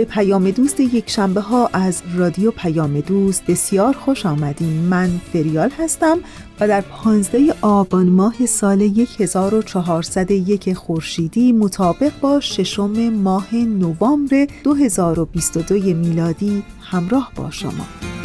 به پیام دوست یک شنبه ها از رادیو پیام دوست بسیار خوش آمدین. من فریال هستم و در 15 آبان ماه سال 1401 خورشیدی مطابق با ششم ماه نوامبر 2022 میلادی همراه با شما.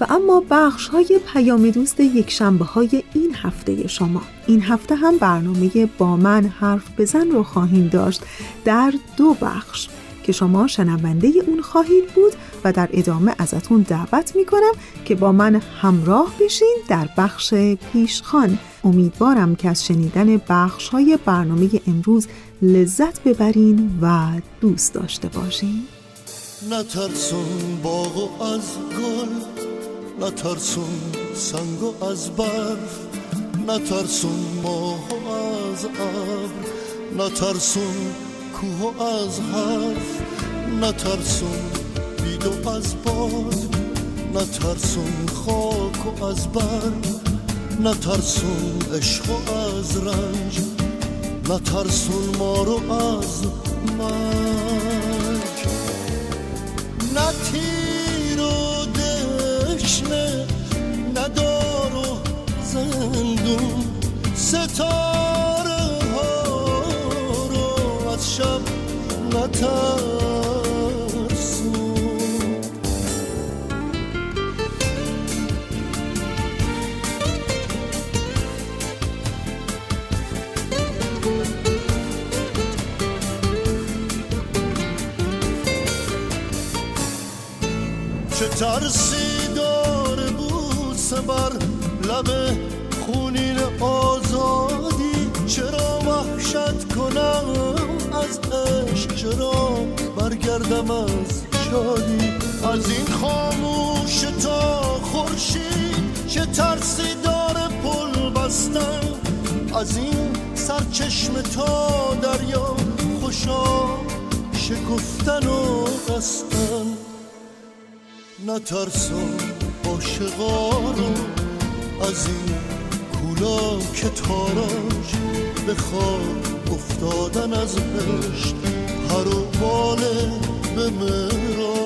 و اما بخش های پیام دوست یک شنبه های این هفته شما. این هفته هم برنامه با من حرف بزن رو خواهیم داشت. در دو بخش که شما شنونده اون خواهید بود و در ادامه ازتون دعوت می‌کنم که با من همراه بشین در بخش پیشخان. امیدوارم که از شنیدن بخش های برنامه امروز لذت ببرین و دوست داشته باشین. نترسون باغ از گل. نترسون سنگ از برف نترسون ماه از ابر نترسون کوه از حرف نترسون بید از باد نترسون خاک و از برگ نترسون عشق از رنج نترسون ما رو از مرگ. نتیر و تشنه ندار و زندون ستاره ها رو از شب چه ترسی؟ بر لب خونین آزادی. چرا وحشت کنم از عشق؟ چرا برگردم از شادی؟ از این خاموش تا خورشید چه ترسی داره پل بستن. از این سرچشم تا دریا خوشا شکفتن و قستن نترسم. عاشقانو از این کولا که تاراج به خواب افتادن از هشت هر و باله به مراج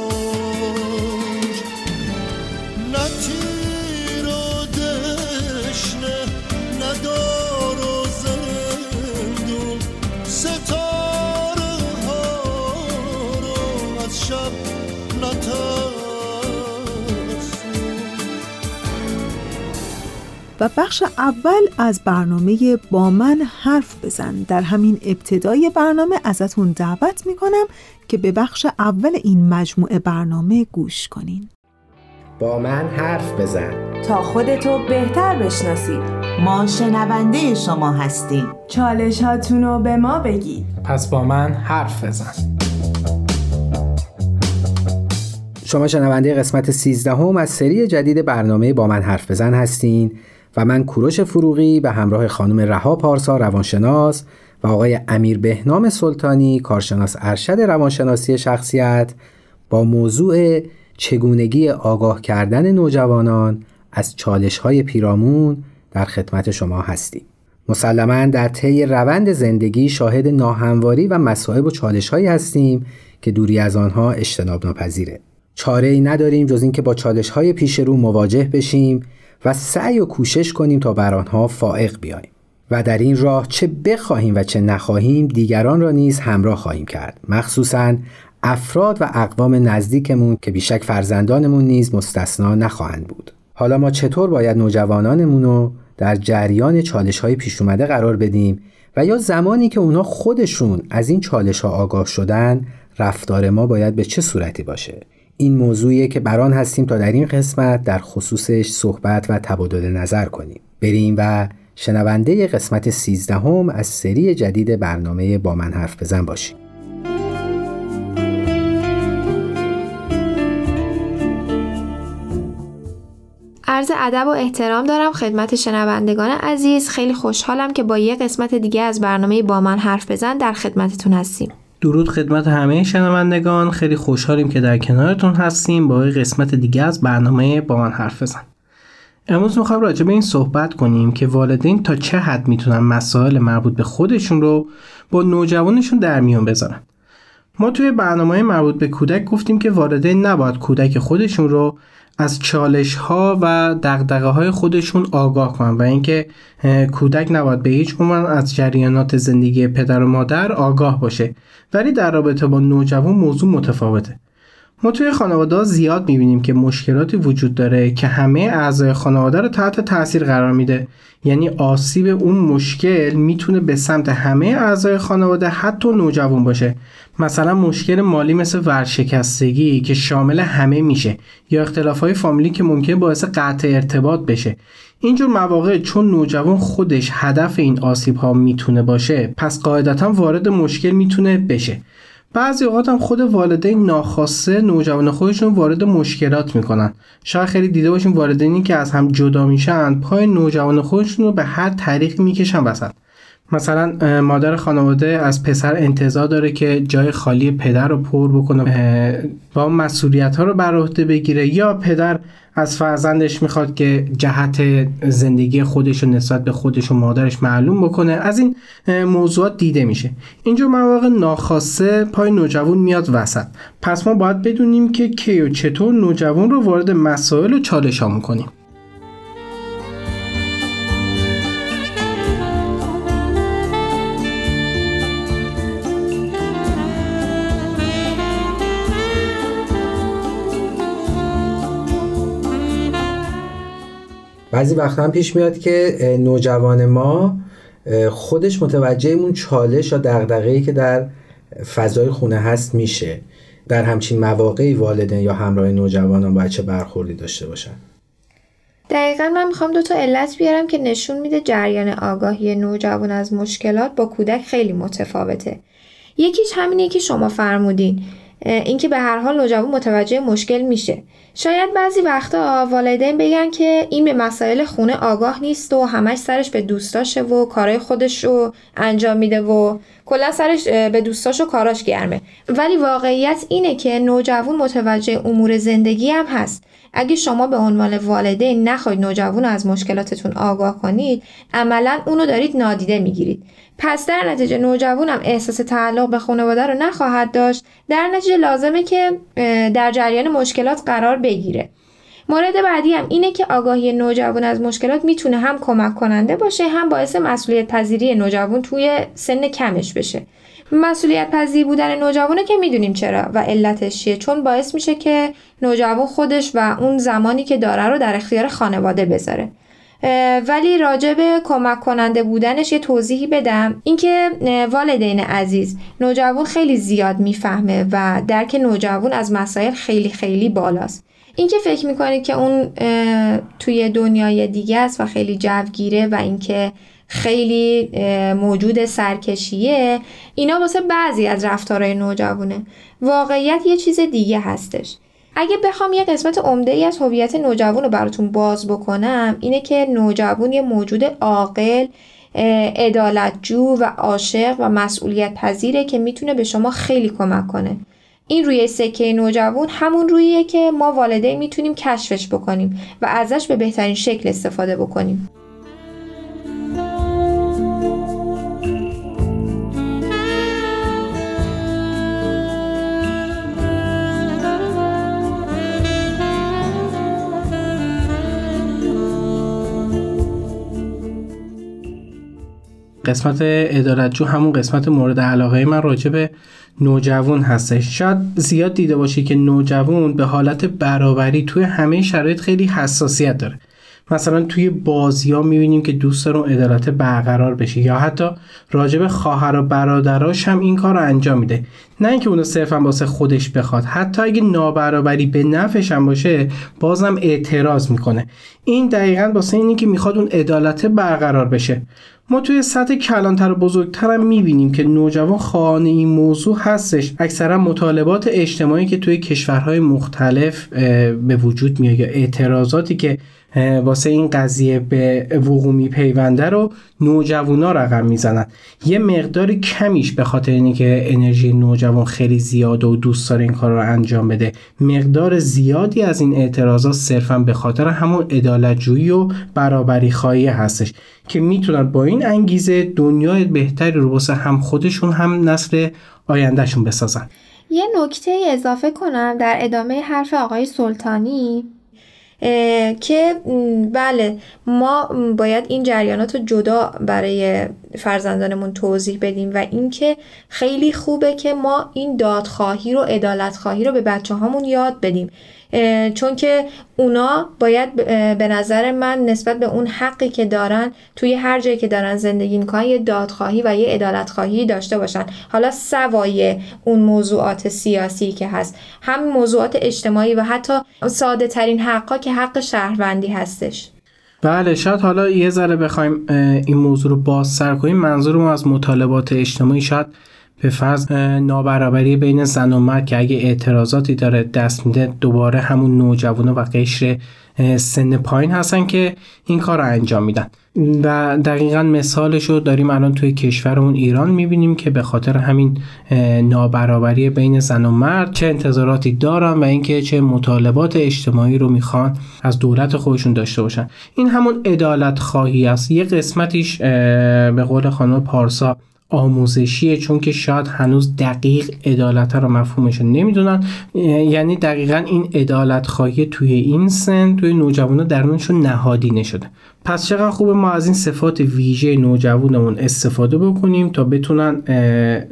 و بخش اول از برنامه با من حرف بزن. در همین ابتدای برنامه ازتون دعوت می‌کنم که به بخش اول این مجموعه برنامه گوش کنین. با من حرف بزن. تا خودتو بهتر بشناسید ما شنونده شما هستیم. چالش رو به ما بگید. پس با من حرف بزن. شما شنونده قسمت 13 هم از سری جدید برنامه با من حرف بزن هستین. و من کوروش فروغی به همراه خانم رها پارسا روانشناس و آقای امیر بهنام سلطانی کارشناس ارشد روانشناسی شخصیت با موضوع چگونگی آگاه کردن نوجوانان از چالش های پیرامون در خدمت شما هستیم. مسلما در طی روند زندگی شاهد ناهمواری و مسائب و چالش هایی هستیم که دوری از آنها اجتناب ناپذیره. چاره ای نداریم جز اینکه با چالش های پیش رو مواجه بشیم و سعی و کوشش کنیم تا بر آنها فائق بیاییم. و در این راه چه بخواهیم و چه نخواهیم دیگران را نیز همراه خواهیم کرد. مخصوصا افراد و اقوام نزدیکمون که بیشک فرزندانمون نیز مستثنا نخواهند بود. حالا ما چطور باید نوجوانانمون رو در جریان چالش های پیش اومده قرار بدیم و یا زمانی که اونها خودشون از این چالش ها آگاه شدن رفتار ما باید به چه صورتی باشه؟ این موضوعیه که بران هستیم تا در این قسمت در خصوصش صحبت و تبادل نظر کنیم. بریم و شنونده قسمت 13 هم از سری جدید برنامه با من حرف بزن باشیم. عرض ادب و احترام دارم خدمت شنوندگان عزیز. خیلی خوشحالم که با یه قسمت دیگه از برنامه با من حرف بزن در خدمتتون هستیم. درود خدمت همه شنوندگان. خیلی خوشحالیم که در کنارتون هستیم. با قسمت دیگه از برنامه با من حرف بزن. امروز می‌خوایم راجع به این صحبت کنیم که والدین تا چه حد می‌تونن مسائل مربوط به خودشون رو با نوجوانشون در میون بذارن؟ ما توی برنامه مربوط به کودک گفتیم که والدین نباید کودک خودشون رو از چالش ها و دقدقه های خودشون آگاه کنن و اینکه کودک نباید به هیچ عنوان از جریانات زندگی پدر و مادر آگاه باشه. ولی در رابطه با نوجوان موضوع متفاوته. ما توی خانواده زیاد می‌بینیم که مشکلاتی وجود داره که همه اعضای خانواده رو تحت تاثیر قرار میده. یعنی آسیب اون مشکل می‌تونه به سمت همه اعضای خانواده حتی نوجوان باشه. مثلا مشکل مالی مثل ورشکستگی که شامل همه میشه یا اختلاف های فامیلی که ممکن باعث قطع ارتباط بشه. اینجور مواقع چون نوجوان خودش هدف این آسیب ها می‌تونه باشه پس قاعدتا وارد مشکل می‌تونه بشه. بعضی اوقات هم خود والدین ناخواسته نوجوان خودشون وارد مشکلات می‌کنن. شاید خیلی دیده باشیم والدینی که از هم جدا میشن پای نوجوان خودشون رو به هر طریق می‌کشن وسط. مثلا مادر خانواده از پسر انتظار داره که جای خالی پدر رو پر بکنه با مسئولیت ها رو بر عهده بگیره یا پدر از فرزندش می‌خواد که جهت زندگی خودش و نسبت به خودش و مادرش معلوم بکنه. از این موضوعات دیده میشه. اینجا مواقع ناخواسته پای نوجوان میاد وسط. پس ما باید بدونیم که کی و چطور نوجوان رو وارد مسائل و چالش ها می‌کنیم. بعضی وقتا هم پیش میاد که نوجوان ما خودش متوجه اون چالش یا دغدغه‌ای که در فضای خونه هست میشه. در همچین مواقعی والدین یا همراه نوجوانان باید چه برخوردی داشته باشن؟ دقیقا من می‌خوام دو تا علت بیارم که نشون میده جریان آگاهی نوجوان از مشکلات با کودک خیلی متفاوته. یکیش همینه که شما فرمودین. اینکه به هر حال نوجوان متوجه مشکل میشه. شاید بعضی وقتا والدین بگن که این به مسائل خونه آگاه نیست و همش سرش به دوستاشه و کارهای خودش رو انجام میده و کلا سرش به دوستاش و کاراش گرمه. ولی واقعیت اینه که نوجوان متوجه امور زندگی هم هست. اگه شما به عنوان والدین نخواید نوجوان از مشکلاتتون آگاه کنید عملا اونو دارید نادیده می‌گیرید. پس در نتیجه نوجوانم احساس تعلق به خانواده رو نخواهد داشت. در نتیجه لازمه که در جریان مشکلات قرار بگیره. مورد بعدی هم اینه که آگاهی نوجوان از مشکلات می‌تونه هم کمک کننده باشه هم باعث مسئولیت پذیری نوجوان توی سن کمش بشه. مسئولیت پذیر بودن نوجوانه که می‌دونیم چرا و علتش چیه. چون باعث میشه که نوجوان خودش و اون زمانی که داره رو در اختیار خانواده بذاره. ولی راجع به کمک کننده بودنش یه توضیحی بدم. اینکه والدین عزیز نوجوان خیلی زیاد می‌فهمه و درک نوجوان از مسائل خیلی خیلی بالاست. اینکه فکر می‌کنید که اون توی دنیای دیگه است و خیلی جوگیره و اینکه خیلی موجود سرکشیه. اینا واسه بعضی از رفتارهای نوجوانه. واقعیت یه چیز دیگه هستش. اگه بخوام یه قسمت عمده ای از هویت نوجوان رو براتون باز بکنم اینه که نوجوان یه موجود عاقل عدالتجو و عاشق و مسئولیت پذیره که می‌تونه به شما خیلی کمک کنه. این روی سکه نوجوان همون رویه که ما والدین می‌تونیم کشفش بکنیم و ازش به بهترین شکل استفاده بکنیم. قسمت ادالتجو همون قسمت مورد علاقه من راجع به نوجوان هستش. شاید زیاد دیده باشی که نوجوان به حالت برابری توی همه شرایط خیلی حساسیت داره. مثلا توی بازی ها می‌بینیم که دوست دارون عدالت برقرار بشه یا حتی راجب خواهر و برادراش هم این کار رو انجام میده. نه اینکه اونو صرفا واسه خودش بخواد. حتی اگه نابرابری به نفعش هم باشه بازم اعتراض می‌کنه. این دقیقا واسه اینی که می‌خواد اون عدالت برقرار بشه. ما توی سطح کلانتر و بزرگتر هم می‌بینیم که نوجوان خانه این موضوع هستش. اکثرا مطالبات اجتماعی که توی کشورهای مختلف به وجود میاد یا اعتراضاتی که واسه این قضیه به وقوع میپیونده رو نوجوانا رقم می‌زنن. یه مقدار کمیش به خاطر اینکه انرژی نوجوان خیلی زیاده و دوست داره این کار رو انجام بده. مقدار زیادی از این اعتراضات صرفا به خاطر همون عدالتجویی و برابری خواهی هستش که می‌تونن با این انگیزه دنیای بهتری رو واسه هم خودشون هم نسل آیندهشون بسازن. یه نکته اضافه کنم در ادامه حرف آقای سلطانی. که بله ما باید این جریانات رو جدا برای فرزندانمون توضیح بدیم و اینکه خیلی خوبه که ما این دادخواهی رو عدالت خواهی رو به بچه هامون یاد بدیم. چون که اونا باید به نظر من نسبت به اون حقی که دارن توی هر جایی که دارن زندگی می‌کنن یه دادخواهی و یه عدالت خواهی داشته باشن. حالا سوای اون موضوعات سیاسی که هست. هم موضوعات اجتماعی و حتی ساده ترین حقا که حق شهروندی هستش. بله شاید حالا یه ذره بخوایم این موضوع رو بازتر کنیم. منظورمون از مطالبات اجتماعی شاید به فرض نابرابری بین زن و مرد که اگه اعتراضاتی داره دست میده دوباره همون نوجوانه و قشر سن پایین هستن که این کار رو انجام میدن. و دقیقا مثالش رو داریم الان توی کشورمون ایران می‌بینیم که به خاطر همین نابرابری بین زن و مرد چه انتظاراتی دارن و اینکه چه مطالبات اجتماعی رو می‌خوان از دولت خودشون داشته باشن. این همون عدالت خواهی است. یه قسمتیش به قول خانم پارسا آموزشیه چون که شاید هنوز دقیق عدالت رو مفهومش نمی‌دونن. یعنی دقیقا این عدالت خواهی توی این سن توی نوجوانان درونشون نهادی نشده. پس چقدر خوبه ما از این صفات ویژه نوجوانمون استفاده بکنیم تا بتونن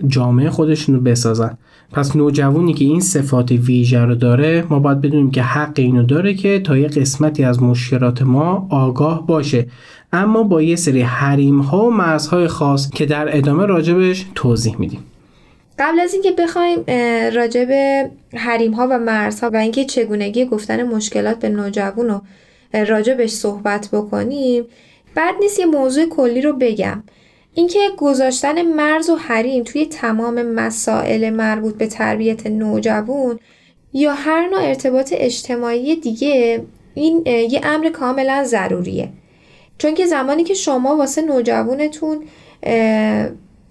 جامعه خودشون رو بسازن. پس نوجوانی که این صفات ویژه رو داره ما باید بدونیم که حق اینو داره که تا یه قسمتی از مشکلات ما آگاه باشه. اما با یه سری حریم ها و مرزهای خاص که در ادامه راجبش توضیح میدیم. قبل از اینکه بخوایم راجع به حریم ها و مرزها و اینکه چگونگی گفتن مشکلات به نوجوان رو راجبش صحبت بکنیم بعد نیست یه موضوع کلی رو بگم. اینکه گذاشتن مرز و حریم توی تمام مسائل مربوط به تربیت نوجوان یا هر نوع ارتباط اجتماعی دیگه این یه امر کاملا ضروریه. چون که زمانی که شما واسه نوجوانتون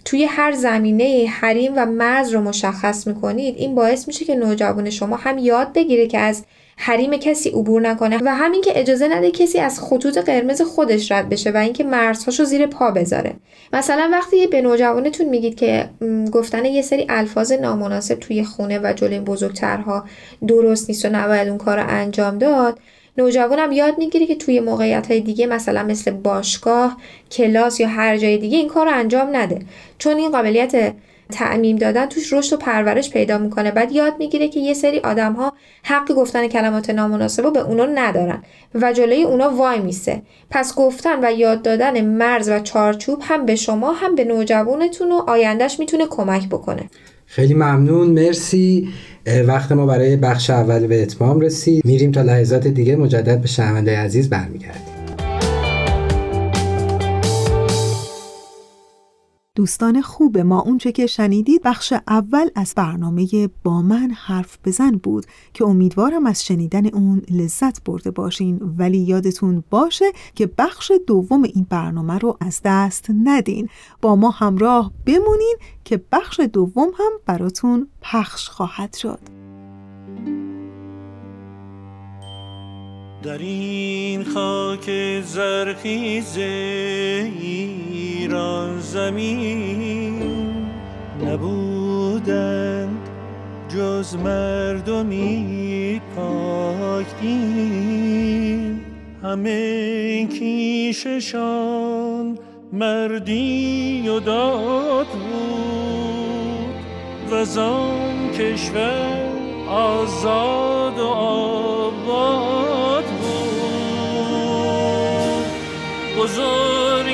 توی هر زمینه حریم و مرز رو مشخص می‌کنید این باعث میشه که نوجوان شما هم یاد بگیره که از حریم کسی عبور نکنه و همین که اجازه نده کسی از خطوط قرمز خودش رد بشه و اینکه مرزهاشو زیر پا بذاره. مثلا وقتی به نوجوانتون میگید که گفتن یه سری الفاظ نامناسب توی خونه و جلوی بزرگترها درست نیست و نباید اون کار رو انجام داد نوجوانم یاد می‌گیره که توی موقعیت های دیگه مثلا مثل باشگاه کلاس یا هر جای دیگه این کار رو انجام نده. چون این قابلیت تعمیم دادن توش رشد و پرورش پیدا می‌کنه. بعد یاد می‌گیره که یه سری آدم ها حق گفتن کلمات نامناسب به اونا ندارن و جلوی اونا وای میسه. پس گفتن و یاد دادن مرز و چارچوب هم به شما هم به نوجوانتون و آیندهش می‌تونه کمک بکنه. خیلی ممنون مرسی. وقت ما برای بخش اول به اتمام رسید. میریم تا لحظات دیگه مجدد به شنونده عزیز برمیگردیم. دوستان خوب ما اونچه که شنیدید بخش اول از برنامه با من حرف بزن بود که امیدوارم از شنیدن اون لذت برده باشین. ولی یادتون باشه که بخش دوم این برنامه رو از دست ندین. با ما همراه بمونین که بخش دوم هم براتون پخش خواهد شد. در این خاک زرخیز ایران زمین نبودند جز مردمی پاک همه کیششان مردی و داد بود و زان کشور آزاد و آباد. بزرگی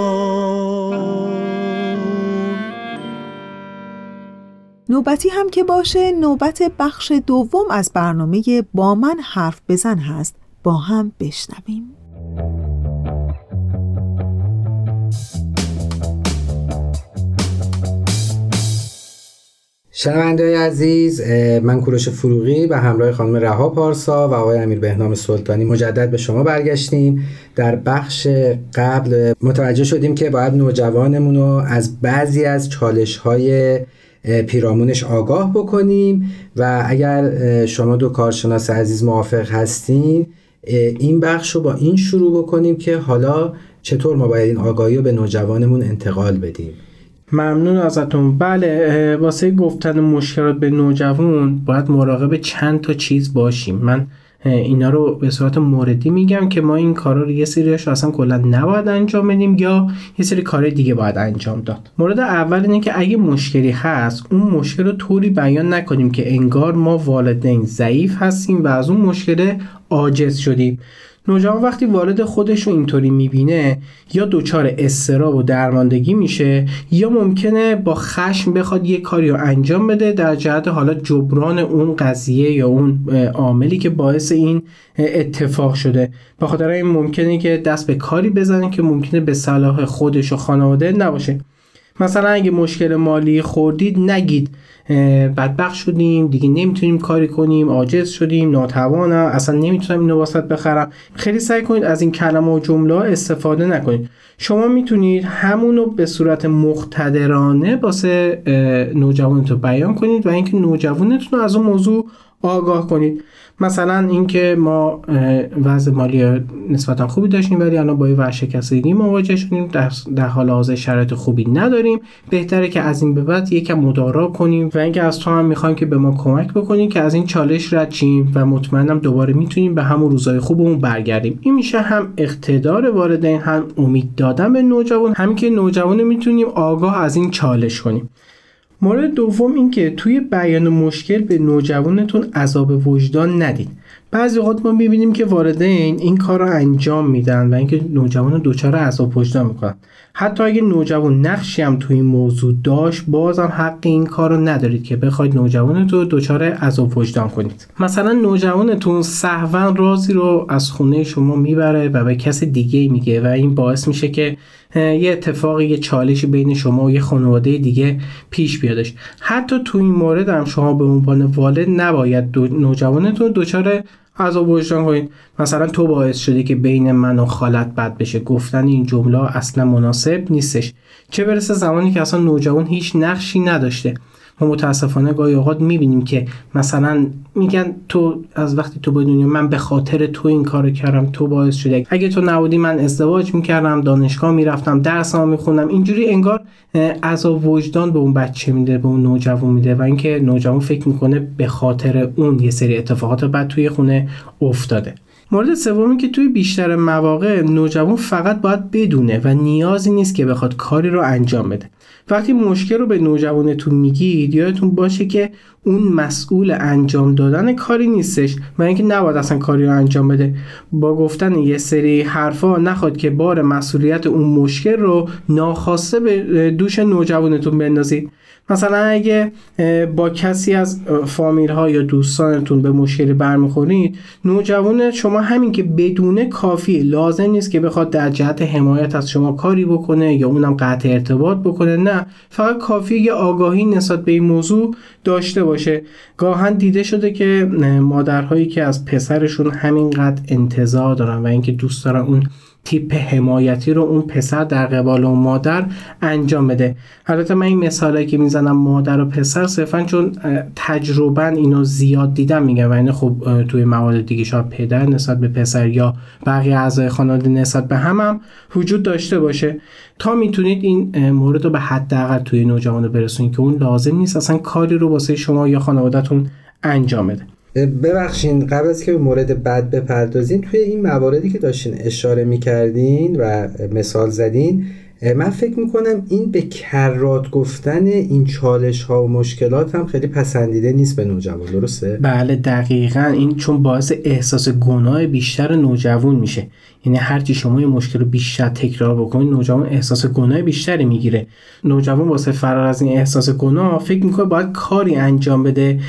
نوبتی هم که باشه نوبت بخش دوم از برنامه با من حرف بزن هست. با هم بشنویم. شنونده عزیز من کوروش فروغی به همراه خانم رها پارسا و آقای امیر بهنام سلطانی مجدد به شما برگشتیم. در بخش قبل متوجه شدیم که باید نوجوانمون رو از بعضی از چالش های پیرامونش آگاه بکنیم و اگر شما دو کارشناس عزیز موافق هستین این بخش رو با این شروع بکنیم که حالا چطور ما باید این آگاهی رو به نوجوانمون انتقال بدیم. ممنون ازتون. بله واسه گفتن مشکلات به نوجوان باید مراقب چند تا چیز باشیم. من اینا رو به صورت موردی میگم که ما این کارا رو یه سریاش اصلا کلا نباید انجام بدیم یا یه سری کار دیگه باید انجام داد. مورد اول اینه که اگه مشکلی هست اون مشکل رو طوری بیان نکنیم که انگار ما والدین ضعیف هستیم و از اون مشکل عاجز شدیم. نوجوان وقتی والد خودش رو اینطوری می‌بینه یا دچار استراب و درماندگی میشه یا ممکنه با خشم بخواد یه کاری رو انجام بده در جهت حالا جبران اون قضیه یا اون عاملی که باعث این اتفاق شده. به خاطر این ممکنه که دست به کاری بزنه که ممکنه به صلاح خودش و خانواده نباشه. مثلا اگه مشکل مالی خوردید نگید. بدبخت شدیم دیگه نمی‌تونیم کاری کنیم عاجز شدیم ناتوانم اصلا نمی‌تونم اینو واسط بخرم. خیلی سعی کنید از این کلمه و جمله استفاده نکنید. شما می‌تونید همونو به صورت مقتدرانه واسه نوجوانتون بیان کنید و اینکه نوجوانتون از اون موضوع آگاه کنید. مثلا اینکه ما وضع مالی نسبتا خوبی داشتیم ولی الان با یه ورشکستگی مواجه شدیم در, حال حاضر شرایط خوبی نداریم. بهتره که از این به بعد یکم مدارا کنیم و اینکه از تو هم می‌خوایم که به ما کمک بکنیم که از این چالش رد چیم و مطمئنم دوباره می‌تونیم به همون روزای خوبمون برگردیم. این میشه هم اقتدار والدین هم امید دادن به نوجوان همین که نوجوان می‌تونیم آگاه از این چالش کنیم. مورد دوم این که توی بیان مشکل به نوجوانتون عذاب وجدان ندید بعضی اوقات ما می‌بینیم که والدین این کار رو انجام میدن و اینکه نوجوان دوچار عذاب وجدان می‌کنن. حتی اگه نوجوان نقشی هم توی این موضوع داشت بازم حق این کار رو ندارید که بخواید نوجوانتون رو دچار عذاب وجدان کنید. مثلا نوجوانتون سهوا رازی رو از خونه شما می‌بره و به کس دیگه میگه و این باعث میشه که یه اتفاقی یه چالشی بین شما و یه خانواده دیگه پیش بیادش حتی تو این مورد هم شما به عنوان والد نباید دو نوجوانتون دچار عذاب وجدان کنید. مثلا تو باعث شده که بین من و خالت بد بشه. گفتن این جمله اصلا مناسب نیستش. چه برسه زمانی که اصلا نوجوان هیچ نقشی نداشته. ما متاسفانه گاهی اوقات می‌بینیم که مثلا میگن تو از وقتی تو به دنیا من به خاطر تو این کارو کردم تو باعث شده اگه تو نبودی من ازدواج می‌کردم دانشگاه می‌رفتم درس ها میخوندم. اینجوری انگار عذاب وجدان به اون بچه میده به اون نوجوان میده و اینکه نوجوان فکر می‌کنه به خاطر اون یه سری اتفاقات بعد توی خونه افتاده. مورد سومی که توی بیشتر مواقع نوجوان فقط باید بدونه و نیازی نیست که بخواد کاری رو انجام بده. وقتی مشکل رو به نوجوانتون میگید یادتون باشه که اون مسئول انجام دادن کاری نیستش و اینکه نباید اصلا کاری رو انجام بده. با گفتن یه سری حرفا نخواد که بار مسئولیت اون مشکل رو ناخواسته به دوش نوجوانتون بندازید. مثلا اگه با کسی از فامیل ها یا دوستانتون به مشکلی برمیخورید نوجوان شما همین که بدونه کافی لازم نیست که بخواد در جهت حمایت از شما کاری بکنه یا اونم قطع ارتباط بکنه نه. فقط کافی یه آگاهی نسبت به این موضوع داشته باشه. گاهن دیده شده که مادرهایی که از پسرشون همینقدر انتظار دارن و اینکه دوست دارن اون تیپ حمایتی رو اون پسر در قبال اون مادر انجام بده. البته من این مثالی که می‌زنم مادر و پسر صرفا چون تجربا اینو زیاد دیدم میگم و اینه خب توی موارد دیگه شاید پدر نسبت به پسر یا بقیه اعضای خانواده نسبت به هم هم وجود داشته باشه. تا می‌تونید این مورد رو به حداقل توی نوجوان برسونید که اون لازم نیست اصلا کاری رو واسه شما یا خانوادهتون انجام بده. ببخشین قبل از که به مورد بد بپردازین توی این مواردی که داشتین اشاره می‌کردین و مثال زدین من فکر می‌کنم این به کرات گفتن این چالش ها و مشکلات هم خیلی پسندیده نیست به نوجوان درسته؟ بله دقیقا. این چون باعث احساس گناه بیشتر نوجوان میشه. یعنی هرچی شما یه مشکل رو بیشتر تکرار بکنید نوجوان احساس گناه بیشتری می‌گیره. نوجوان واسه فرار از این احساس گناه فکر می‌کنه باید کاری انجام بده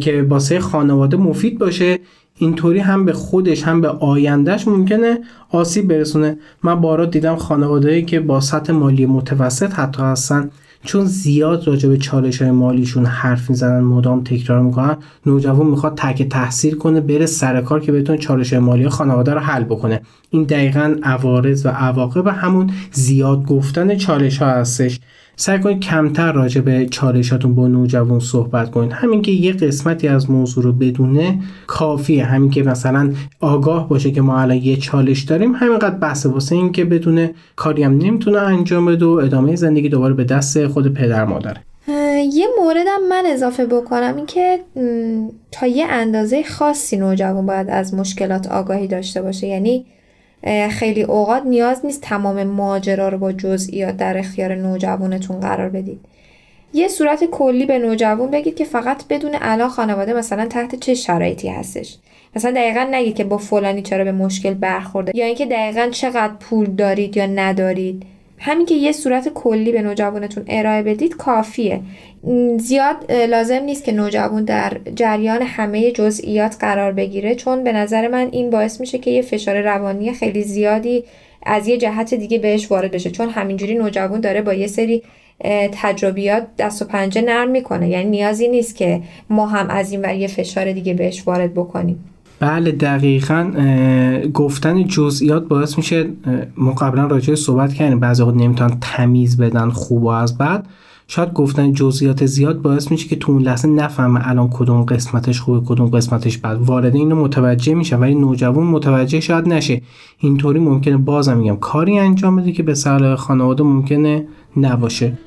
که واسه خانواده مفید باشه. اینطوری هم به خودش هم به آیندهش ممکنه آسیب برسونه. من بارا دیدم خانوادهایی که با سطح مالی متوسط حتی هستن. چون زیاد راجع به چالش های مالیشون حرف می‌زنن مدام تکرار می‌کنن نوجوان می‌خواد تک تحصیل کنه بره سر کار که بتونه چالش مالی خانواده رو حل بکنه. این دقیقا عوارض و عواقب همون زیاد گفتن چالش ها هستش. سعی کنید کمتر راجع به چالشاتون با نوجوان صحبت کنید. همین که یه قسمتی از موضوع رو بدونه کافیه. همین که مثلا آگاه باشه که ما الان یه چالش داریم همینقدر بحث واسه این که بدونه کاری هم نمی‌تونه انجام بده و ادامه زندگی دوباره به دست خود پدر مادره یه موردم من اضافه بکنم این که تا یه اندازه خاصی نوجوان باید از مشکلات آگاهی داشته باشه. یعنی خیلی اوقات نیاز نیست تمام ماجرا رو با جزئیات در اختیار نوجوانتون قرار بدید. یه صورت کلی به نوجوان بگید که فقط بدون الان خانواده مثلا تحت چه شرایطی هستش. مثلا دقیقا نگید که با فلانی چرا به مشکل برخورده یا اینکه دقیقا چقدر پول دارید یا ندارید. همین که یه صورت کلی به نوجوانتون ارائه بدید کافیه. زیاد لازم نیست که نوجوان در جریان همه جزئیات قرار بگیره چون به نظر من این باعث میشه که یه فشار روانی خیلی زیادی از یه جهت دیگه بهش وارد بشه. چون همینجوری نوجوان داره با یه سری تجربیات دست و پنجه نرم می‌کنه. یعنی نیازی نیست که ما هم از این ور یه فشار دیگه بهش وارد بکنیم. بله دقیقا گفتن جزئیات باعث میشه ما قبلا راجع صحبت کردیم بعضی وقت نمی‌تونن تمیز بدن خوب و از بعد. شاید گفتن جزئیات زیاد باعث میشه که تو اون لحظه نفهمه الان کدوم قسمتش خوبه کدوم قسمتش بد. وارد اینو متوجه میشه ولی نوجوان متوجه شاید نشه. اینطوری ممکنه بازم میگم کاری انجام بده که به صلاح خانواده ممکنه نباشه.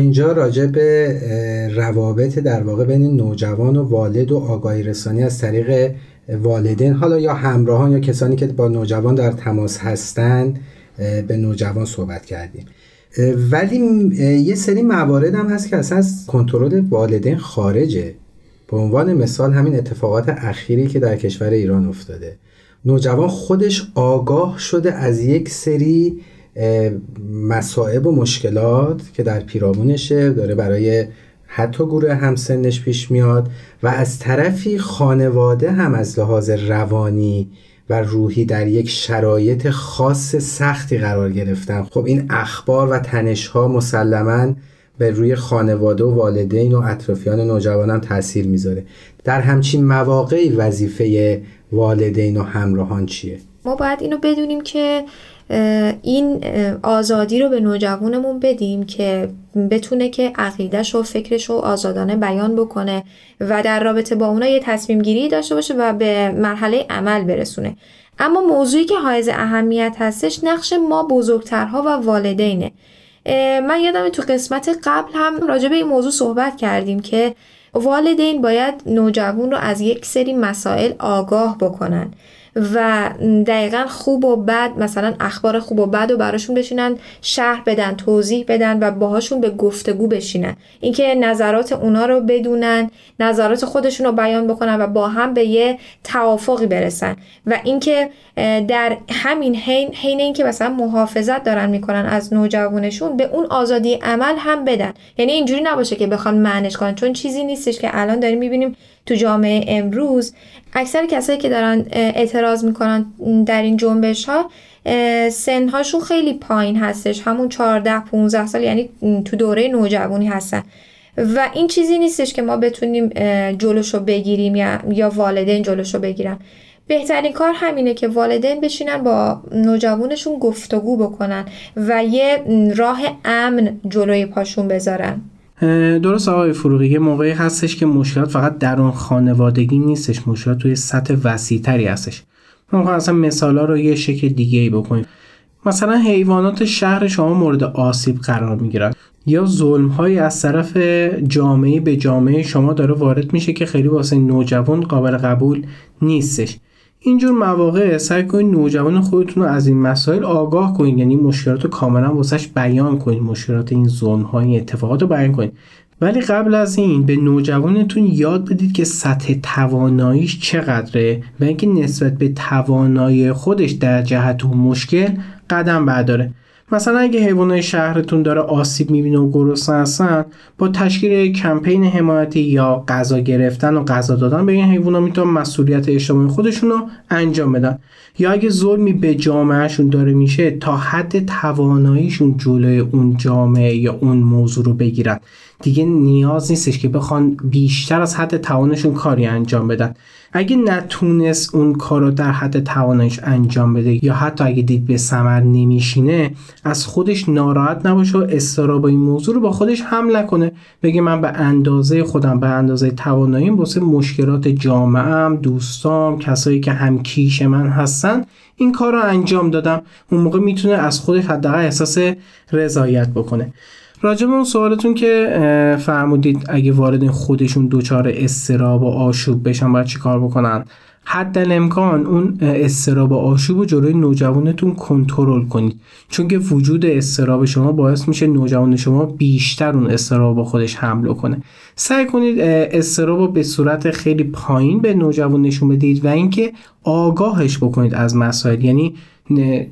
اینجا راجع به روابط در واقع بین نوجوان و والد و آگاهی رسانی از طریق والدین حالا یا همراهان یا کسانی که با نوجوان در تماس هستند به نوجوان صحبت کردیم. ولی یه سری موارد هم هست که اصلا از کنترل والدین خارجه. به عنوان مثال همین اتفاقات اخیری که در کشور ایران افتاده. نوجوان خودش آگاه شده از یک سری مسائب و مشکلات که در پیرامونشه داره برای حتی گروه همسنش پیش میاد و از طرفی خانواده هم از لحاظ روانی و روحی در یک شرایط خاص سختی قرار گرفتن. خب این اخبار و تنش ها مسلما به روی خانواده و والدین و اطرافیان نوجوان هم تاثیر می‌ذاره. در همچین مواقعی وظیفه والدین و همراهان چیه؟ ما باید اینو بدونیم که این آزادی رو به نوجوانمون بدیم که بتونه که عقیدش و فکرش رو آزادانه بیان بکنه و در رابطه با اونا یه تصمیم گیری داشته باشه و به مرحله عمل برسونه. اما موضوعی که حائز اهمیت هستش نقش ما بزرگترها و والدینه. من یادم تو قسمت قبل هم راجع به این موضوع صحبت کردیم که والدین باید نوجوان رو از یک سری مسائل آگاه بکنن. و دقیقا خوب و بد مثلا اخبار خوب و بد و براشون بشینن شهر بدن توضیح بدن و باهاشون به گفتگو بشینن. اینکه نظرات اونا رو بدونن نظرات خودشون رو بیان بکنن و با هم به یه توافقی برسن. و اینکه در همین حین حین اینکه مثلا محافظت دارن می‌کنن از نوجوانشون به اون آزادی عمل هم بدن. یعنی اینجوری نباشه که بخوان معنیش کنن چون چیزی نیستش که الان داریم می‌بینیم تو جامعه امروز اکثر کسایی که دارن اعتراض می‌کنن در این جنبش ها سنهاشون خیلی پایین هستش. همون 14 15 سال یعنی تو دوره نوجوانی هستن. و این چیزی نیستش که ما بتونیم جلوشو بگیریم یا, یا والدین جلوشو بگیرن. بهترین کار همینه که والدین بشینن با نوجوانشون گفتگو بکنن و یه راه امن جلوی پاشون بذارن. درست آقای فروغی یه موقعی هستش که مشکلات فقط در اون خانوادگی نیستش مشکلات توی سطح وسیعتری هستش. ما اصلا مثالا رو یه شکل دیگه ای بکنیم. مثلا حیوانات شهر شما مورد آسیب قرار می‌گیرن. یا ظلم های از طرف جامعه به جامعه شما داره وارد میشه که خیلی واسه نوجوان قابل قبول نیستش. اینجور مواقع سعی کنید نوجوان خودتون رو از این مسائل آگاه کنید. یعنی مشکلات رو کاملا واسش بیان کنید. مشکلات این زون های اتفاقات رو بیان کنید. ولی قبل از این به نوجوانتون یاد بدید که سطح تواناییش چقدره و اینکه نسبت به توانایی خودش در جهت و مشکل قدم برداره. مثلا اگه حیوانات شهرتون داره آسیب می‌بینه و گرسنه هستن با تشکیل کمپین حمایتی یا غذا گرفتن و غذا دادن به این حیوانات می‌تونن مسئولیت اجتماعی خودشون رو انجام بدن. یا اگه ظلمی به جامعهشون داره میشه تا حد تواناییشون جلوی اون جامعه یا اون موضوع رو بگیرن. دیگه نیاز نیستش که بخوان بیشتر از حد توانشون کاری انجام بدن. اگه نتونست اون کار رو در حد توانش انجام بده یا حتی اگه دید به ثمر نمیشینه از خودش ناراحت نباشه و استراب این موضوع رو با خودش حمل نکنه. بگه من به اندازه خودم به اندازه تواناییم واسه مشکلات جامعهم دوستام کسایی که هم کیش من هستن این کار رو انجام دادم. اون موقع می‌تونه از خودش حداقل احساس رضایت بکنه. راجع به اون سوالتون که فرمودید اگه واردین خودشون دچار استراب و آشوب بشن باید چیکار بکنن؟ حد امکان اون استراب و آشوب و جلوی نوجوانتون کنترل کنید. چون که وجود استراب شما باعث میشه نوجوان شما بیشتر اون استراب با خودش حمله کنه. سعی کنید استراب رو به صورت خیلی پایین به نوجوان نشون بدید و اینکه آگاهش بکنید از مسائل. یعنی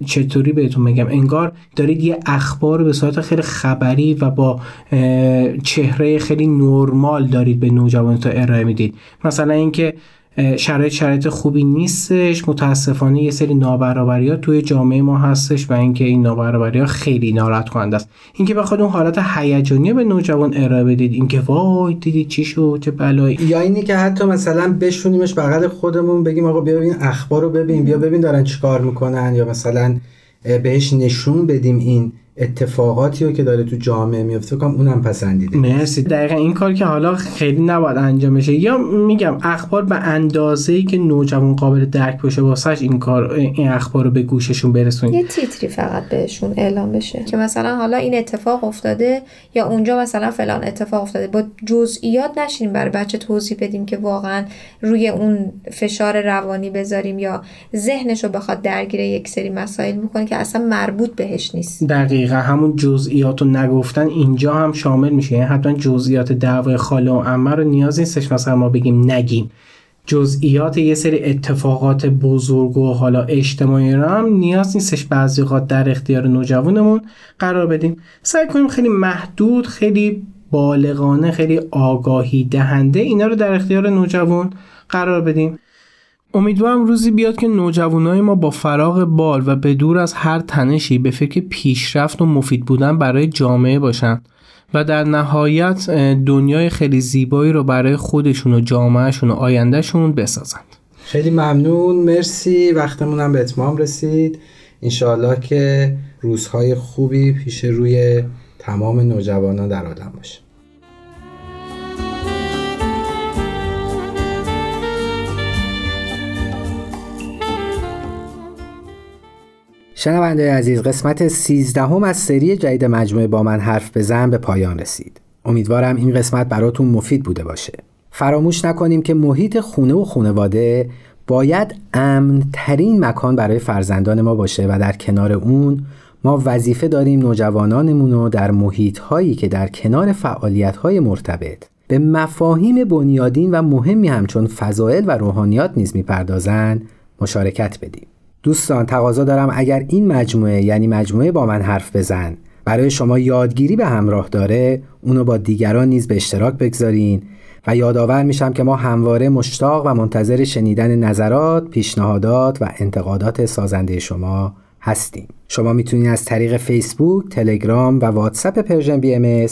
چطوری بهتون بگم؟ انگار دارید یه اخبار به صورت خیلی خبری و با چهره خیلی نرمال دارید به نوجوانتون ارائه می‌دید. مثلا اینکه شرایط شرایط خوبی نیستش. متاسفانه یه سری نابرابری ها توی جامعه ما هستش و اینکه این نابرابری ها خیلی ناراحت کننده است. اینکه بخواد اون حالت هیجانی به نوجوان ارائه بدید اینکه وای دیدی چی شد چه بلایی. یا اینی که حتی مثلا بشونیمش بغل خودمون بگیم آقا بیا ببین اخبار ببین بیا ببین دارن چیکار می‌کنن یا مثلا بهش نشون بدیم این اتفاقاتی رو که داره تو جامعه میفته کنم اونم پسندیده. مرسی. دقیقا این کار که حالا خیلی نباید انجام بشه. یا میگم اخبار به اندازه ای که نوجوان قابل درک باشه واسهش این کار این اخبار رو به گوششون برسونید یه تیتری فقط بهشون اعلام بشه. که مثلا حالا این اتفاق افتاده یا اونجا مثلا فلان اتفاق افتاده. با جزئیات نشینیم برای بچه توضیح بدیم که واقعا روی اون فشار روانی بذاریم یا ذهنش رو بخواد درگیر یک سری مسائل می‌کنه که اصلا مربوط بهش نیست. دقیقا. همون جزئیات رو نگفتن اینجا هم شامل میشه. یعنی حتما جزئیات دعوای خاله و عمه رو نیاز نیستش مثلا ما بگیم نگیم. جزئیات یه سری اتفاقات بزرگ و حالا اجتماعی رو هم نیاز نیستش بعضی اوقات در اختیار نوجوانمون قرار بدیم. سعی کنیم خیلی محدود خیلی بالغانه خیلی آگاهی دهنده اینا رو در اختیار نوجوان قرار بدیم. امیدوارم روزی بیاد که نوجوانای ما با فراغ بال و به دور از هر تنشی به فکر پیشرفت و مفید بودن برای جامعه باشن و در نهایت دنیای خیلی زیبایی رو برای خودشون و جامعهشون و آیندهشون بسازند. خیلی ممنون. مرسی. وقتمون هم به اتمام رسید. انشاءالله که روزهای خوبی پیش روی تمام نوجوانان در آدم باشه. شنونده عزیز قسمت 13 هم از سری جدید مجموعه با من حرف بزن به پایان رسید. امیدوارم این قسمت براتون مفید بوده باشه. فراموش نکنیم که محیط خونه و خونواده باید امن ترین مکان برای فرزندان ما باشه و در کنار اون ما وظیفه داریم نوجوانانمون رو در محیط هایی که در کنار فعالیت های مرتبط به مفاهیم بنیادین و مهمی همچون فضائل و روحانیات نیز می‌پردازند مشارکت بدیم. دوستان تقاضا دارم اگر این مجموعه یعنی مجموعه با من حرف بزن برای شما یادگیری به همراه داره اونو با دیگران نیز به اشتراک بگذارین و یادآور میشم که ما همواره مشتاق و منتظر شنیدن نظرات، پیشنهادات و انتقادات سازنده شما هستیم. شما می‌تونید از طریق فیسبوک، تلگرام و واتساپ Persian BM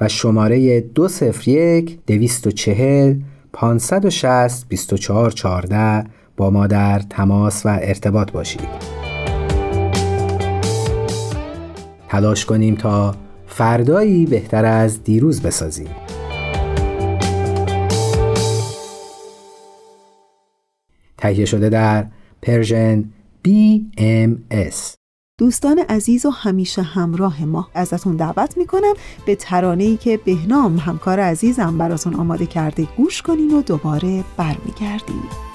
و شماره 201 240 560 2414 با ما در تماس و ارتباط باشید. تلاش کنیم تا فردایی بهتر از دیروز بسازیم. تهیه شده در پرژن BMS دوستان عزیز و همیشه همراه ما ازتون دعوت می‌کنم به ترانه‌ای که بهنام همکار عزیزم براتون آماده کرده گوش کنین و دوباره برمیگردیم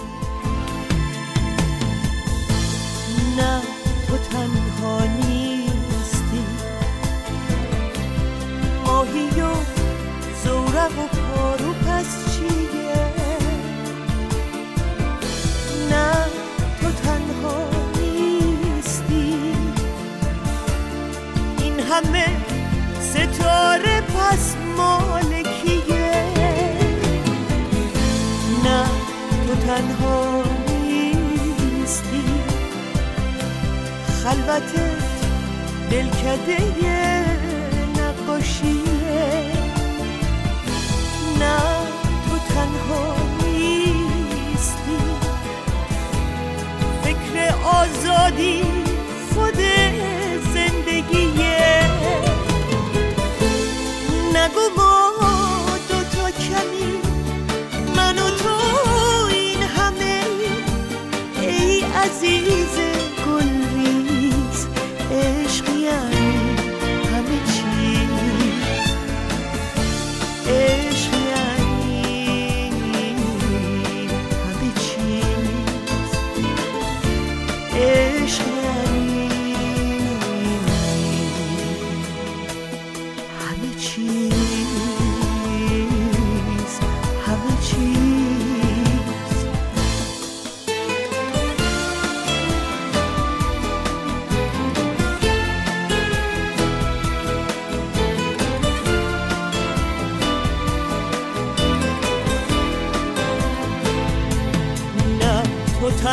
زورق و پارو پس چیه؟ نه تو تنها نیستی. این همه ستاره پس مالکیه. نه تو تنها نیستی. خلوتت دلکده آزادی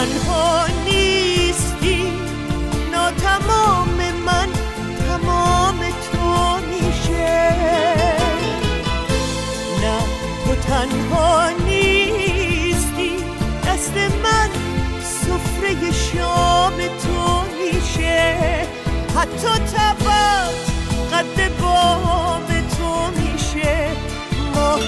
تنها نیستی ناتمام من تمام تو میشه. نه تو تنها نیستی دست من سفره شام تو میشه. حتی تبت قد بام تو میشه. ماه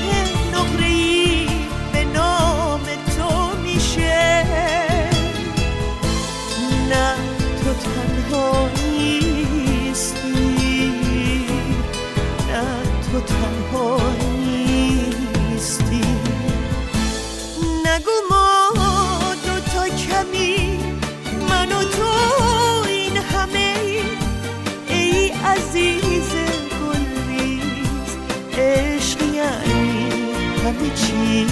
چیز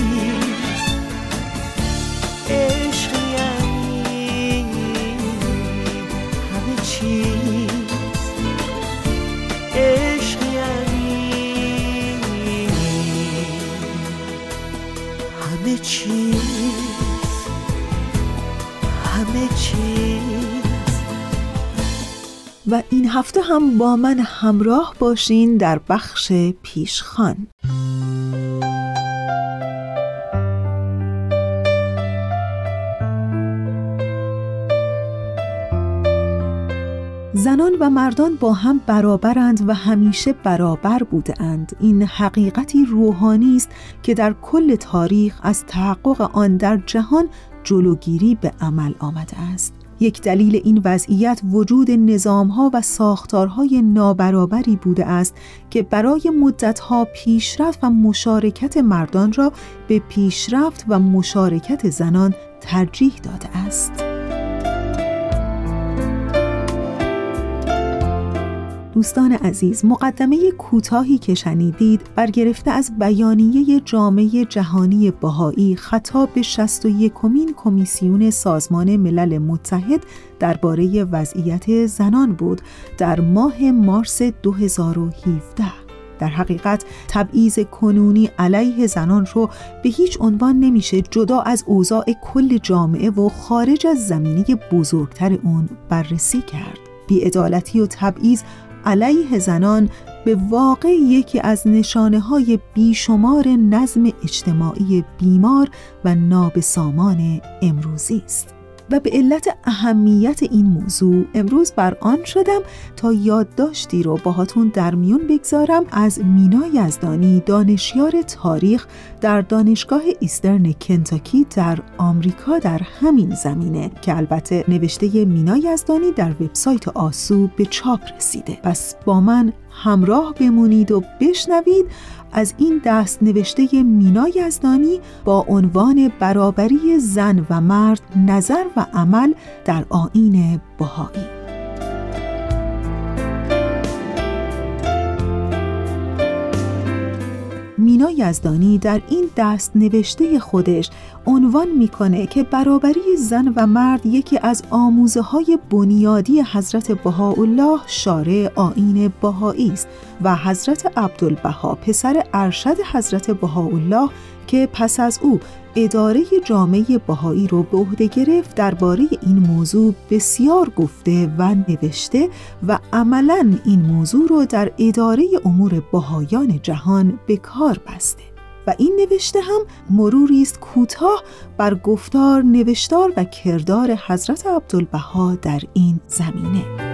عشق یعنی همه چیز عشق یعنی همه چیز همه و این هفته هم با من همراه باشین در بخش پیشخان. زنان و مردان با هم برابرند و همیشه برابر بودند این حقیقتی روحانی است که در کل تاریخ از تحقق آن در جهان جلوگیری به عمل آمده است یک دلیل این وضعیت وجود نظامها و ساختارهای نابرابری بوده است که برای مدتها پیشرفت و مشارکت مردان را به پیشرفت و مشارکت زنان ترجیح داده است. دوستان عزیز مقدمه کوتاهی که شنیدید برگرفته از بیانیه جامعه جهانی بهایی خطاب به 61 کمین کمیسیون سازمان ملل متحد درباره وضعیت زنان بود در ماه مارس 2017 در حقیقت تبعیض کنونی علیه زنان رو به هیچ عنوان نمیشه جدا از اوضاع کل جامعه و خارج از زمینه بزرگتر اون بررسی کرد. بیعدالتی و تبعیض علیه زنان به واقع یکی از نشانه های بیشمار نظم اجتماعی بیمار و نابسامان امروزی است. و به علت اهمیت این موضوع امروز بر آن شدم تا یادداشتی رو باهاتون در میون بگذارم از مینا یزدانی دانشیار تاریخ در دانشگاه ایسترن کنتاکی در آمریکا در همین زمینه که البته نوشته مینا یزدانی در وبسایت آسو به چاپ رسیده. پس با من همراه بمونید و بشنوید از این دست نوشته مینا یزدانی با عنوان برابری زن و مرد نظر و عمل در آین بهایی. مینا یزدانی در این دست نوشته خودش عنوان می‌کنه که برابری زن و مرد یکی از آموزه های بنیادی حضرت بهاءالله شارع آین بهایی است و حضرت عبدالبها پسر ارشد حضرت بهاءالله که پس از او اداره جامعه بهایی رو به عهده گرفت درباره این موضوع بسیار گفته و نوشته و عملا این موضوع رو در اداره امور بهایان جهان به کار بسته. و این نوشته هم مروری است کوتاه بر گفتار نوشتار و کردار حضرت عبدالبها در این زمینه.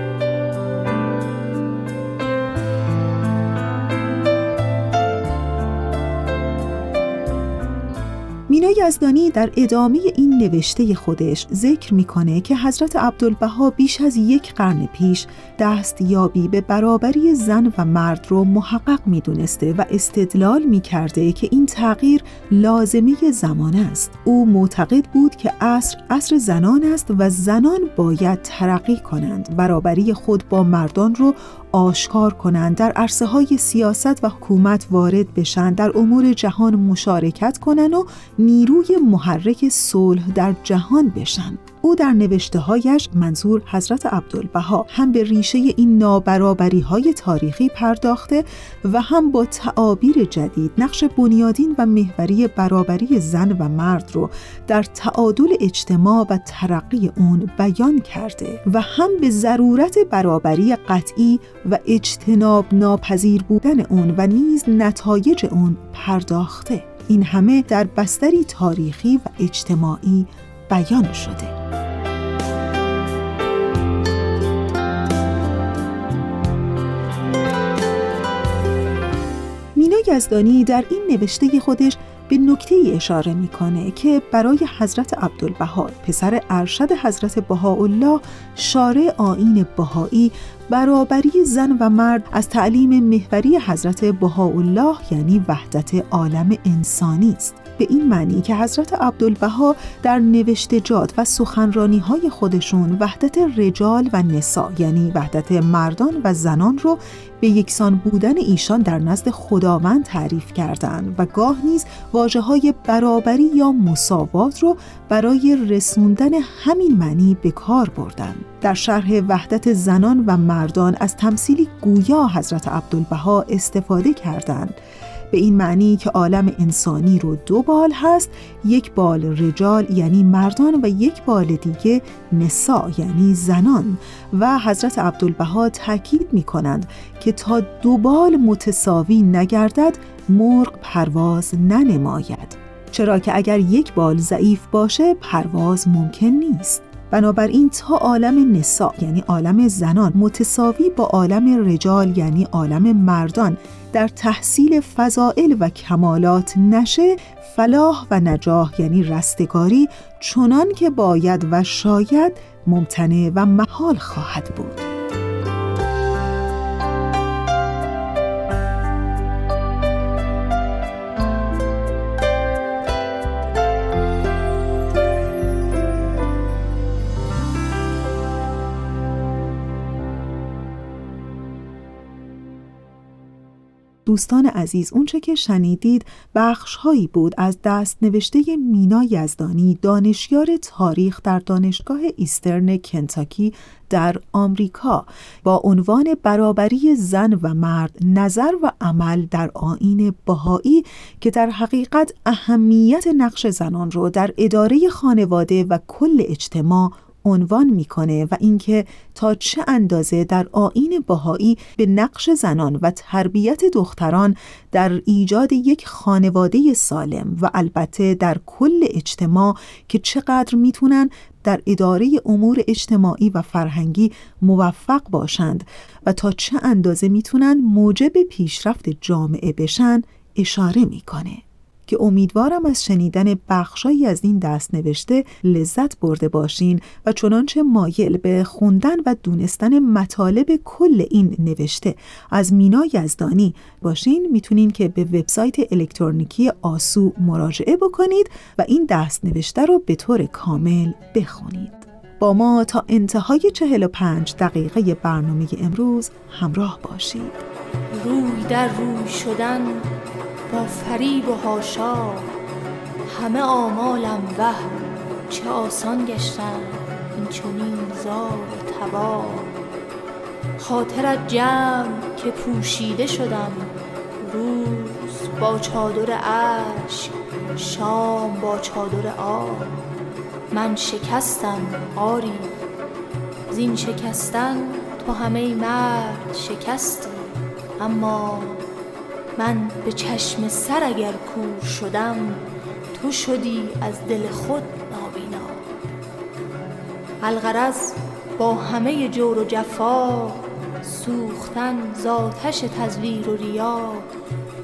مینا یزدانی در ادامه این نوشته خودش ذکر می‌کنه که حضرت عبدالبها بیش از یک قرن پیش دستیابی به برابری زن و مرد رو محقق می‌دونسته و استدلال می‌کرده که این تغییر لازمه زمان است. او معتقد بود که عصر عصر زنان است و زنان باید ترقی کنند. برابری خود با مردان رو آشکار کنند در عرصه های سیاست و حکومت وارد بشن در امور جهان مشارکت کنند و نیروی محرک صلح در جهان بشن. او در نوشته هایش منظور حضرت عبدالبها هم به ریشه این نابرابری های تاریخی پرداخته و هم با تعابیر جدید نقش بنیادین و محوری برابری زن و مرد رو در تعادل اجتماع و ترقی اون بیان کرده و هم به ضرورت برابری قطعی و اجتناب ناپذیر بودن اون و نیز نتایج اون پرداخته. این همه در بستری تاریخی و اجتماعی بیان شده. مینا یزدانی در این نوشته خودش به نکته ای اشاره می‌کنه که برای حضرت عبدالبها پسر ارشد حضرت بهاءالله شارع آین بهایی برابری زن و مرد از تعلیم محوری حضرت بهاءالله یعنی وحدت عالم انسانی است. به این معنی که حضرت عبدالبها در نوشتجات و سخنرانی های خودشون وحدت رجال و نسا یعنی وحدت مردان و زنان رو به یکسان بودن ایشان در نزد خداوند تعریف کردند و گاه نیز واجه های برابری یا مساوات رو برای رسوندن همین معنی به کار بردن. در شرح وحدت زنان و مردان از تمثیلی گویا حضرت عبدالبها استفاده کردند. به این معنی که عالم انسانی رو دو بال هست یک بال رجال یعنی مردان و یک بال دیگه نسا یعنی زنان. و حضرت عبدالبها تاکید می کنند که تا دو بال متساوی نگردد مرغ پرواز ننماید. چرا که اگر یک بال ضعیف باشه پرواز ممکن نیست. بنابراین تا عالم نسا یعنی عالم زنان متساوی با عالم رجال یعنی عالم مردان در تحصیل فضائل و کمالات نشه فلاح و نجاح یعنی رستگاری چنان که باید و شاید ممتنع و محال خواهد بود. دوستان عزیز اونچه که شنیدید بخش هایی بود از دست نوشته مینا یزدانی دانشیار تاریخ در دانشگاه ایسترن کنتاکی در آمریکا. با عنوان برابری زن و مرد نظر و عمل در آین بهایی که در حقیقت اهمیت نقش زنان رو در اداره خانواده و کل اجتماع عنوان می‌کنه و اینکه تا چه اندازه در آین بهایی به نقش زنان و تربیت دختران در ایجاد یک خانواده سالم و البته در کل اجتماع که چقدر می‌تونن در اداره امور اجتماعی و فرهنگی موفق باشند و تا چه اندازه می‌تونن موجب پیشرفت جامعه بشن اشاره می‌کنه. که امیدوارم از شنیدن بخشایی از این دست نوشته لذت برده باشین و چنانچه مایل به خوندن و دونستن مطالب کل این نوشته از مینا یزدانی باشین می‌تونین که به وبسایت الکترونیکی آسو مراجعه بکنید و این دست نوشته رو به طور کامل بخونید. با ما تا انتهای 45 دقیقه برنامه امروز همراه باشید. روی در روی شدن با فریب و هاشا همه آمالم وه چه آسان گشتن این چنین زار تبا. خاطرت جمع که پوشیده شدم روز با چادر عشق شام با چادر آب. من شکستم آری زین شکستن تو همه مرد شکستی اما من به چشم سر اگر کور شدم تو شدی از دل خود نابینا. الغرض با همه جور و جفا سوختن زاتش تزویر و ریا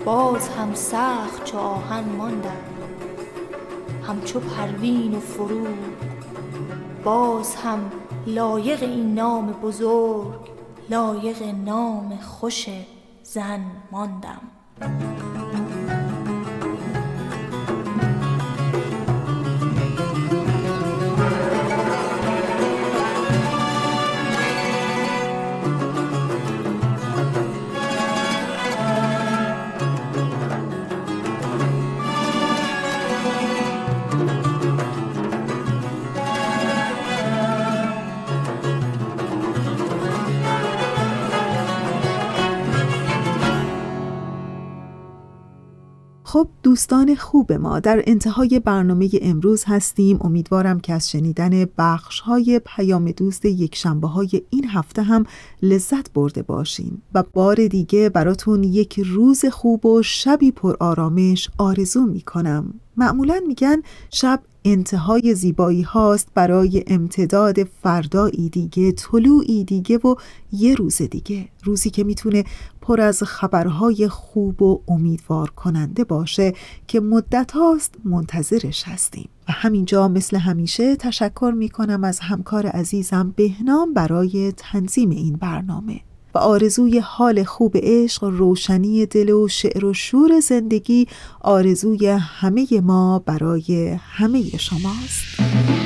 باز هم سخت چو آهن ماندم. همچو پروین و فرو باز هم لایق این نام بزرگ لایق نام خوش زن ماندم. خب دوستان خوب ما در انتهای برنامه امروز هستیم. امیدوارم که از شنیدن بخش های پیام دوست یک شنبه های این هفته هم لذت برده باشیم و بار دیگه براتون یک روز خوب و شبی پر آرامش آرزو می کنم معمولا میگن شب انتهای زیبایی هاست برای امتداد فردایی دیگه طلوعی دیگه و یه روز دیگه. روزی که می‌تونه پر از خبرهای خوب و امیدوار کننده باشه که مدت هاست منتظرش هستیم. و همینجا مثل همیشه تشکر می‌کنم از همکار عزیزم بهنام برای تنظیم این برنامه. و آرزوی حال خوب عشق روشنی دل و شعر و شور زندگی آرزوی همه ما برای همه شماست.